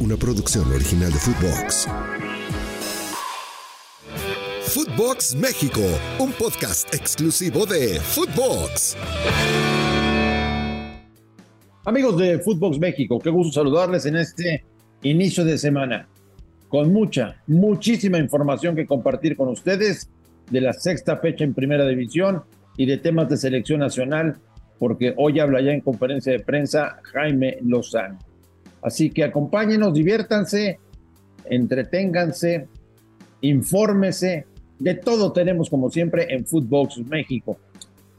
una producción original de Footbox. Footbox México, un podcast exclusivo de Footbox. Amigos de Footbox México, qué gusto saludarles en este inicio de semana, con mucha, muchísima información que compartir con ustedes de la sexta fecha en Primera División y de temas de selección nacional, porque hoy habla ya en conferencia de prensa Jaime Lozano. Así que acompáñenos, diviértanse, entreténganse, infórmese. De todo tenemos, como siempre, en Footbox México.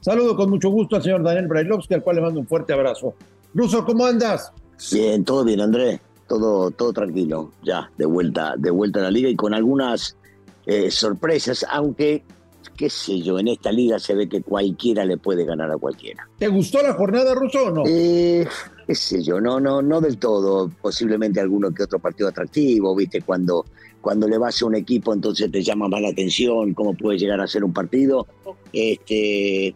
Saludo con mucho gusto al señor Daniel Brailovsky, al cual le mando un fuerte abrazo. Ruso, ¿cómo andas? Bien, todo bien, Andrés. Todo, todo tranquilo. Ya, de vuelta, de vuelta a la liga y con algunas eh, sorpresas, aunque qué sé yo, en esta liga se ve que cualquiera le puede ganar a cualquiera. ¿Te gustó la jornada, Ruso, o no? Eh, qué sé yo, no, no, no del todo. Posiblemente alguno que otro partido atractivo, viste, cuando, cuando le vas a un equipo, entonces te llama más la atención, cómo puede llegar a ser un partido. Este,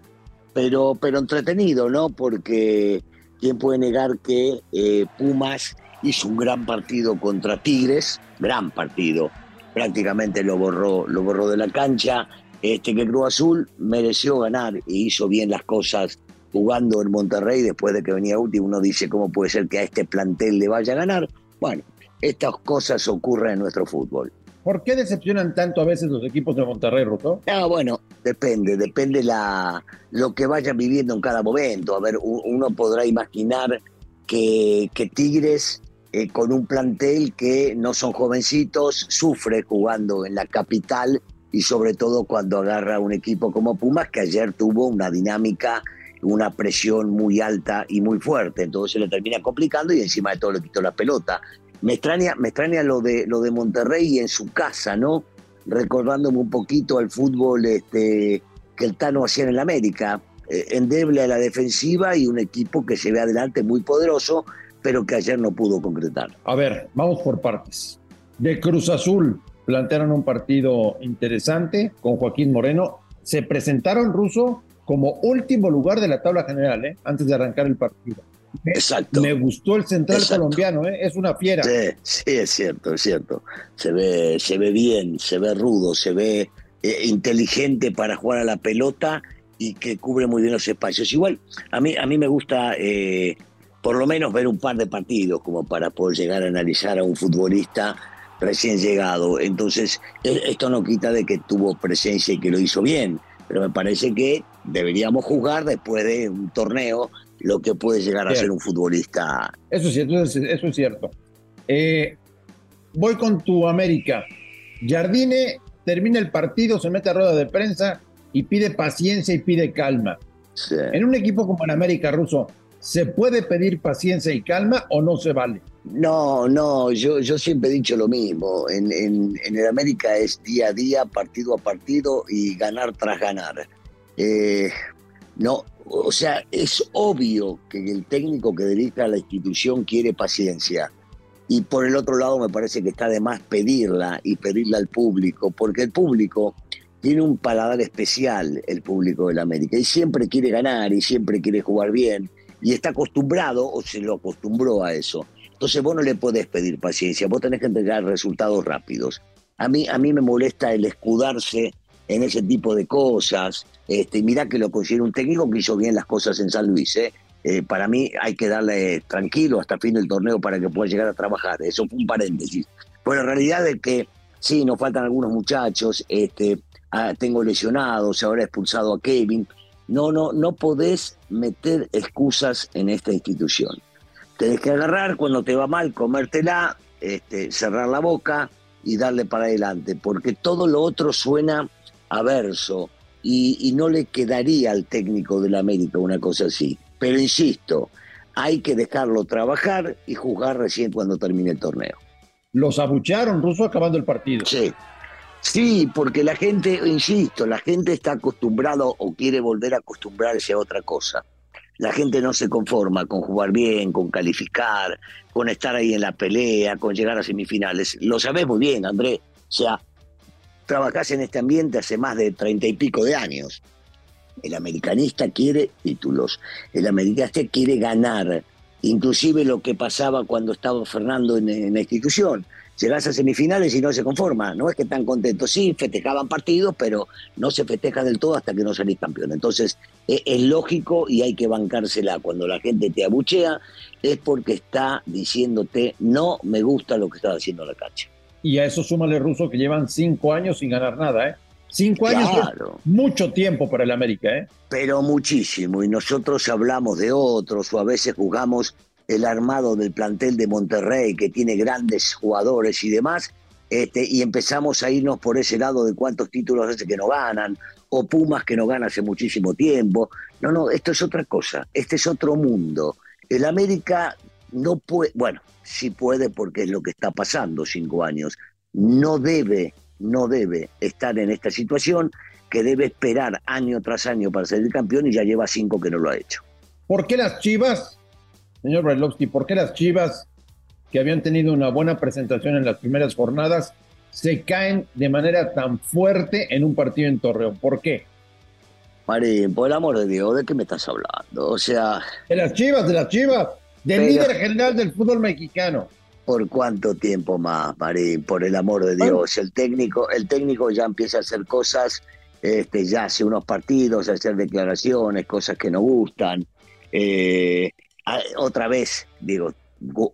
pero, pero entretenido, ¿no? Porque quién puede negar que eh, Pumas hizo un gran partido contra Tigres, gran partido. Prácticamente lo borró, lo borró de la cancha este, que Cruz Azul mereció ganar y hizo bien las cosas jugando en Monterrey después de que venía último. Uno dice, ¿cómo puede ser que a este plantel le vaya a ganar? Bueno, estas cosas ocurren en nuestro fútbol. ¿Por qué decepcionan tanto a veces los equipos de Monterrey, Ruto? Ah, bueno, depende, depende la, lo que vayan viviendo en cada momento. A ver, uno podrá imaginar que, que Tigres, eh, con un plantel que no son jovencitos, sufre jugando en la capital y sobre todo cuando agarra un equipo como Pumas, que ayer tuvo una dinámica, una presión muy alta y muy fuerte, entonces se le termina complicando y encima de todo le quitó la pelota. Me extraña, me extraña lo de, lo de Monterrey en su casa, ¿no? Recordándome un poquito al fútbol este, que el Tano hacía en el América, eh, endeble a la defensiva y un equipo que se ve adelante muy poderoso, pero que ayer no pudo concretar. A ver, vamos por partes. De Cruz Azul, plantearon un partido interesante con Joaquín Moreno. Se presentaron ruso como último lugar de la tabla general, ¿eh? antes de arrancar el partido. Exacto. Me gustó el central colombiano, ¿eh? es una fiera. Sí, sí, es cierto, es cierto. Se ve, se ve bien, se ve rudo, se ve eh, inteligente para jugar a la pelota y que cubre muy bien los espacios. Igual, a mí, a mí me gusta eh, por lo menos ver un par de partidos como para poder llegar a analizar a un futbolista recién llegado. Entonces, e, esto no quita de que tuvo presencia y que lo hizo bien, pero me parece que deberíamos jugar después de un torneo lo que puede llegar a ser un futbolista. Eso es cierto, eso es cierto. Eh, voy con tu América. Jardine termina el partido, se mete a rueda de prensa y pide paciencia y pide calma. En un equipo como el América Ruso, ¿se puede pedir paciencia y calma o no se vale? No, no, yo, yo siempre he dicho lo mismo. En, en, el América es día a día, partido a partido y ganar tras ganar. Eh, no, o sea, es obvio que el técnico que dirige a la institución quiere paciencia. Y por el otro lado me parece que está de más pedirla y pedirla al público, porque el público tiene un paladar especial, el público del América, y siempre quiere ganar y siempre quiere jugar bien, y está acostumbrado o se lo acostumbró a eso. Entonces vos no le podés pedir paciencia, vos tenés que entregar resultados rápidos. A mí, a mí me molesta el escudarse en ese tipo de cosas. Este, mirá que lo considero un técnico que hizo bien las cosas en San Luis. ¿eh? Eh, para mí hay que darle tranquilo hasta fin del torneo para que pueda llegar a trabajar. Eso fue un paréntesis. Pero la realidad es que sí, nos faltan algunos muchachos. Este, ah, tengo lesionados, ahora expulsado a Kevin. No, no, no podés meter excusas en esta institución. Tenés que agarrar cuando te va mal, comértela, este, cerrar la boca y darle para adelante, porque todo lo otro suena averso y, y no le quedaría al técnico del América una cosa así. Pero insisto, hay que dejarlo trabajar y jugar recién cuando termine el torneo. Los abuchearon, Ruso, acabando el partido. Sí. Sí, porque la gente, insisto, la gente está acostumbrado o quiere volver a acostumbrarse a otra cosa. La gente no se conforma con jugar bien, con calificar, con estar ahí en la pelea, con llegar a semifinales. Lo sabés muy bien, André. O sea, trabajás en este ambiente hace más de treinta y pico de años. El americanista quiere títulos, el americanista quiere ganar. inclusive lo que pasaba cuando estaba Fernando en, la institución. Llegás a semifinales y no se conforma, no es que están contentos, sí, festejaban partidos, pero no se festeja del todo hasta que no salís campeón. Entonces, es, es lógico y hay que bancársela. Cuando la gente te abuchea, es porque está diciéndote, no me gusta lo que estás haciendo en la cancha. Y a eso súmale ruso que llevan cinco años sin ganar nada, ¿eh? Cinco años mucho tiempo para el América, ¿eh? Pero muchísimo. Y nosotros hablamos de otros o a veces jugamos el armado del plantel de Monterrey, que tiene grandes jugadores y demás, este, y empezamos a irnos por ese lado de cuántos títulos hace que no ganan, o Pumas que no gana hace muchísimo tiempo. No, no, esto es otra cosa, este es otro mundo. El América no puede, bueno, sí puede porque es lo que está pasando cinco años, no debe no debe estar en esta situación, que debe esperar año tras año para ser campeón y ya lleva cinco que no lo ha hecho. ¿Por qué las Chivas, señor Brailovsky, por qué las Chivas, que habían tenido una buena presentación en las primeras jornadas, se caen de manera tan fuerte en un partido en Torreón? ¿Por qué? Marín, por el amor de Dios, ¿de qué me estás hablando? O sea... De las Chivas, de las Chivas, del líder general del fútbol mexicano. ¿Por cuánto tiempo más, Marín? Por el amor de Dios. El técnico, el técnico ya empieza a hacer cosas, este, ya hace unos partidos, a hacer declaraciones, cosas que no gustan. Eh, otra vez, digo,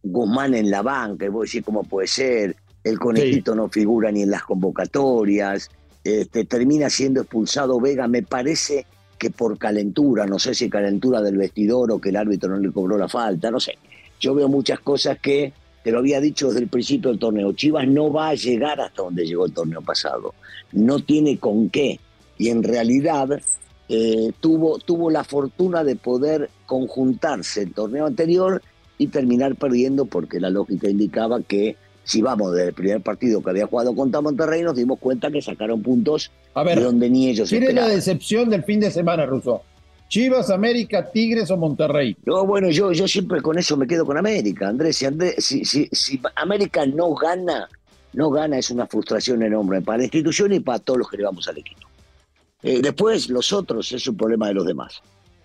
Guzmán en la banca, y voy a decir cómo puede ser, el conejito no figura ni en las convocatorias, este, termina siendo expulsado Vega, me parece que por calentura, no sé si calentura del vestidor o que el árbitro no le cobró la falta, no sé. Yo veo muchas cosas que te lo había dicho desde el principio del torneo, Chivas no va a llegar hasta donde llegó el torneo pasado, no tiene con qué. Y en realidad eh, tuvo, tuvo la fortuna de poder conjuntarse el torneo anterior y terminar perdiendo porque la lógica indicaba que si vamos del primer partido que había jugado contra Monterrey, nos dimos cuenta que sacaron puntos de donde ni ellos ¿Quién es la decepción del fin de semana, Russo? Chivas, América, Tigres o Monterrey. No, bueno, yo, yo siempre con eso me quedo con América, Andrés. Si, si, si, América no gana, no gana es una frustración enorme para la institución y para todos los que le vamos al equipo. Eh, después, los otros es un problema de los demás.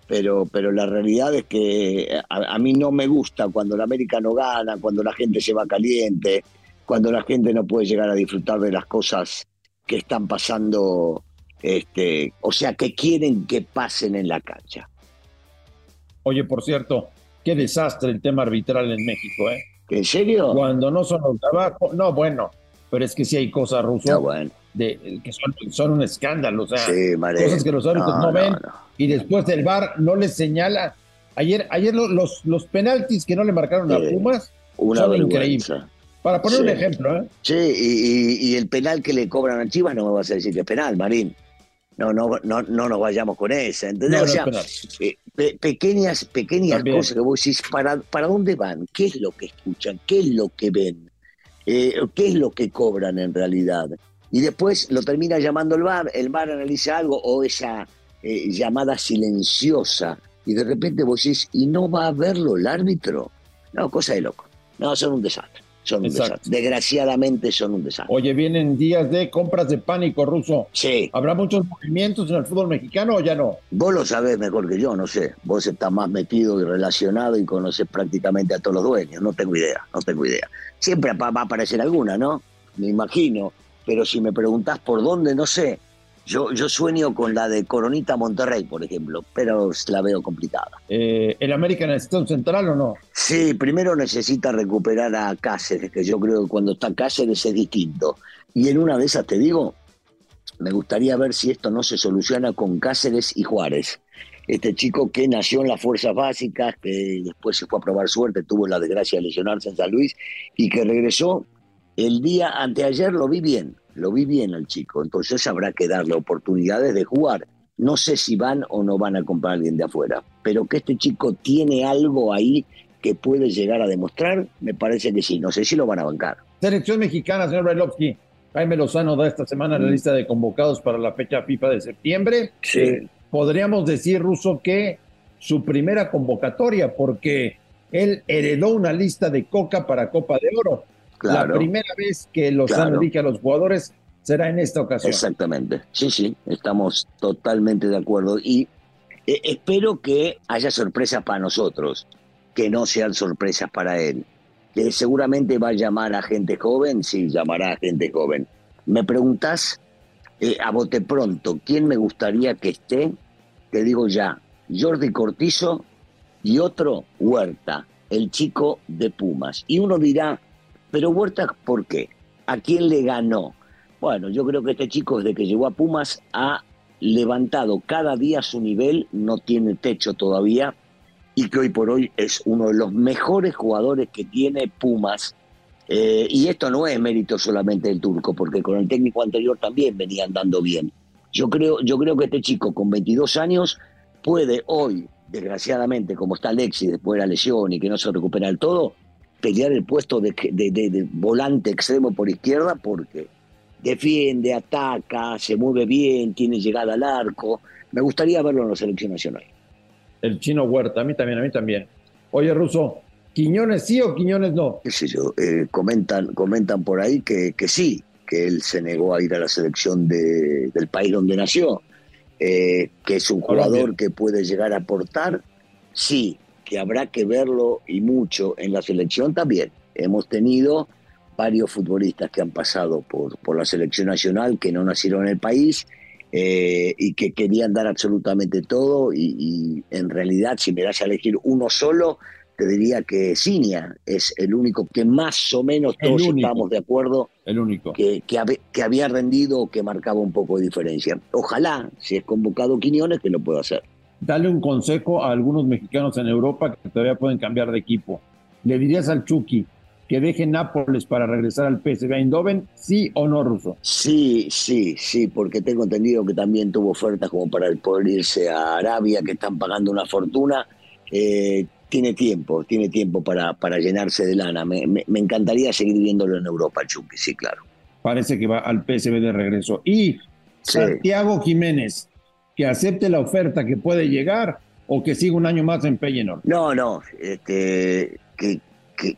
Pero, pero la realidad es que a, a, mí no me gusta cuando la América no gana, cuando la gente se va caliente, cuando la gente no puede llegar a disfrutar de las cosas que están pasando este, o sea, que quieren que pasen en la cancha. Oye, por cierto, qué desastre el tema arbitral en México, ¿eh? ¿En serio? Cuando no son los trabajos, no, bueno, pero es que sí hay cosas rusas de, que son, un escándalo, o sea, cosas que los árbitros no, ven y después del VAR no les señala. Ayer, ayer los, los penaltis que no le marcaron a Pumas son increíbles. Para poner un ejemplo, ¿eh? Sí, y, y, el penal que le cobran a Chivas no me vas a decir que es penal, Marín no, no, no, no nos vayamos con esa, ¿entendés? o sea, eh, pequeñas, pequeñas cosas que vos decís, ¿para, ¿para dónde van? ¿Qué es lo que escuchan? ¿Qué es lo que ven? Eh, ¿Qué es lo que cobran en realidad? Y después lo termina llamando el bar, el bar analiza algo o esa eh, llamada silenciosa y de repente vos decís, ¿y no va a verlo el árbitro? No, cosa de loco. No, son un desastre son un desastre. Desgraciadamente son un desastre. Oye, vienen días de compras de pánico ruso. Sí. ¿Habrá muchos movimientos en el fútbol mexicano o ya no? Vos lo sabés mejor que yo, no sé. Vos estás más metido y relacionado y conoces prácticamente a todos los dueños. No tengo idea, no tengo idea. Siempre va a aparecer alguna, ¿no? Me imagino. Pero si me preguntás por dónde, no sé. Yo, yo sueño con la de Coronita Monterrey, por ejemplo, pero la veo complicada. Eh, ¿El América necesita un central o no? Sí, primero necesita recuperar a Cáceres, que yo creo que cuando está Cáceres es distinto. Y en una de esas te digo, me gustaría ver si esto no se soluciona con Cáceres y Juárez. Este chico que nació en las fuerzas básicas, que después se fue a probar suerte, tuvo la desgracia de lesionarse en San Luis y que regresó el día anteayer, lo vi bien, lo vi bien al chico, entonces habrá que darle oportunidades de jugar. No sé si van o no van a comprar a alguien de afuera, pero que este chico tiene algo ahí que puede llegar a demostrar, me parece que sí. No sé si lo van a bancar. Selección mexicana, señor Brailovsky. Jaime Lozano da esta semana la mm. lista de convocados para la fecha FIFA de septiembre. Sí. Eh, podríamos decir, Ruso, que su primera convocatoria, porque él heredó una lista de coca para Copa de Oro. La primera vez que los claro. a los jugadores será en esta ocasión. Exactamente. Sí, sí, estamos totalmente de acuerdo. Y eh, espero que haya sorpresas para nosotros. que no sean sorpresas para él. Que seguramente va a llamar a gente joven, sí, llamará a gente joven. Me preguntás eh, a bote pronto, ¿quién me gustaría que esté? Te digo ya, Jordi Cortizo y otro, Huerta, el chico de Pumas. Y uno dirá, pero Huerta, ¿por qué? ¿A quién le ganó? Bueno, yo creo que este chico desde que llegó a Pumas ha levantado cada día su nivel, no tiene techo todavía, y que hoy por hoy es uno de los mejores jugadores que tiene Pumas. Eh, y esto no es mérito solamente del turco, porque con el técnico anterior también venía andando bien. Yo creo, yo creo que este chico con 22 años puede hoy, desgraciadamente, como está Alexis después de la lesión y que no se recupera del todo, pelear el puesto de, de volante extremo por izquierda porque defiende, ataca, se mueve bien, tiene llegada al arco. Me gustaría verlo en la selección nacional. El chino Huerta, a mí también, a mí también. Oye, Russo, ¿Quiñones sí o Quiñones no? ¿Qué sé yo? Eh, comentan, comentan por ahí que, que sí, que él se negó a ir a la selección de, del país donde nació, eh, que es un jugador que puede llegar a aportar, sí, que habrá que verlo y mucho en la selección también. Hemos tenido varios futbolistas que han pasado por, por la selección nacional, que no nacieron en el país eh, y que querían dar absolutamente todo y, en realidad si me das a elegir uno solo, te diría que Cinia es el único que más o menos todos estamos de acuerdo el único. Que, que, había rendido o que marcaba un poco de diferencia. Ojalá, si es convocado Quiñones, que lo pueda hacer. Dale un consejo a algunos mexicanos en Europa que todavía pueden cambiar de equipo. Le dirías al Chucky, que deje Nápoles para regresar al PSV Eindhoven, sí o no, Ruso? Sí, sí, sí, porque tengo entendido que también tuvo ofertas como para poder irse a Arabia, que están pagando una fortuna. Eh, tiene tiempo, tiene tiempo para, para llenarse de lana. Me, encantaría seguir viéndolo en Europa, Chucky, sí, claro. Parece que va al PSV de regreso. Y Santiago Jiménez, que acepte la oferta que puede llegar o que siga un año más en Pellenor. No, no, este, que,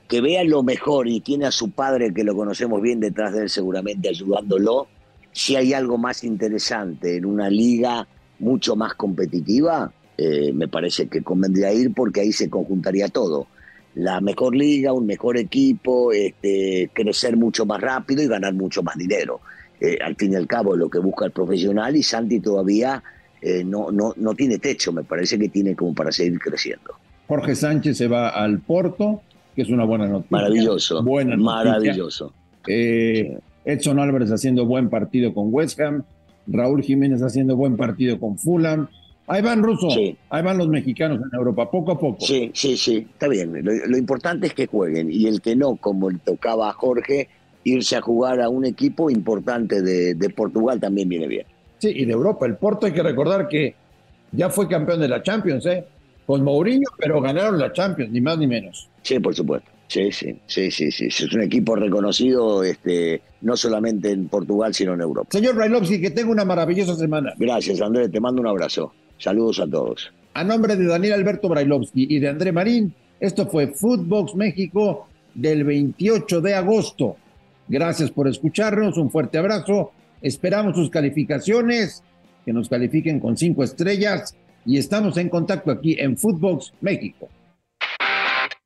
que, vea lo mejor y tiene a su padre, que lo conocemos bien detrás de él, seguramente ayudándolo. Si hay algo más interesante en una liga mucho más competitiva, eh, me parece que convendría ir porque ahí se conjuntaría todo. La mejor liga, un mejor equipo, este, crecer mucho más rápido y ganar mucho más dinero. Eh, al fin y al cabo, lo que busca el profesional y Santi todavía eh, no, no, no tiene techo, me parece que tiene como para seguir creciendo. Jorge Sánchez se va al Porto, que es una buena noticia. Maravilloso. Buena Maravilloso. Eh, Edson Álvarez haciendo buen partido con West Ham, Raúl Jiménez haciendo buen partido con Fulham. Ahí van Russo, ahí van los mexicanos en Europa, poco a poco. Sí, sí, sí, está bien. Lo, importante es que jueguen y el que no, como le tocaba a Jorge, irse a jugar a un equipo importante de, de Portugal también viene bien. Sí, y de Europa. El Porto hay que recordar que ya fue campeón de la Champions, ¿eh? Con Mourinho, pero ganaron la Champions, ni más ni menos. Sí, por supuesto. Sí, sí, sí, sí, sí. Es un equipo reconocido este, no solamente en Portugal, sino en Europa. Señor Brailovsky, que tenga una maravillosa semana. Gracias, Andrés. Te mando un abrazo. Saludos a todos. A nombre de Daniel Alberto Brailovsky y de André Marín, esto fue Footbox México del 28 de agosto. Gracias por escucharnos. Un fuerte abrazo. Esperamos sus calificaciones, que nos califiquen con cinco estrellas. Y estamos en contacto aquí en Footbox México.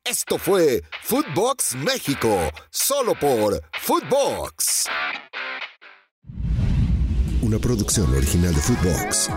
Esto fue Footbox México, solo por Footbox. Una producción original de Footbox.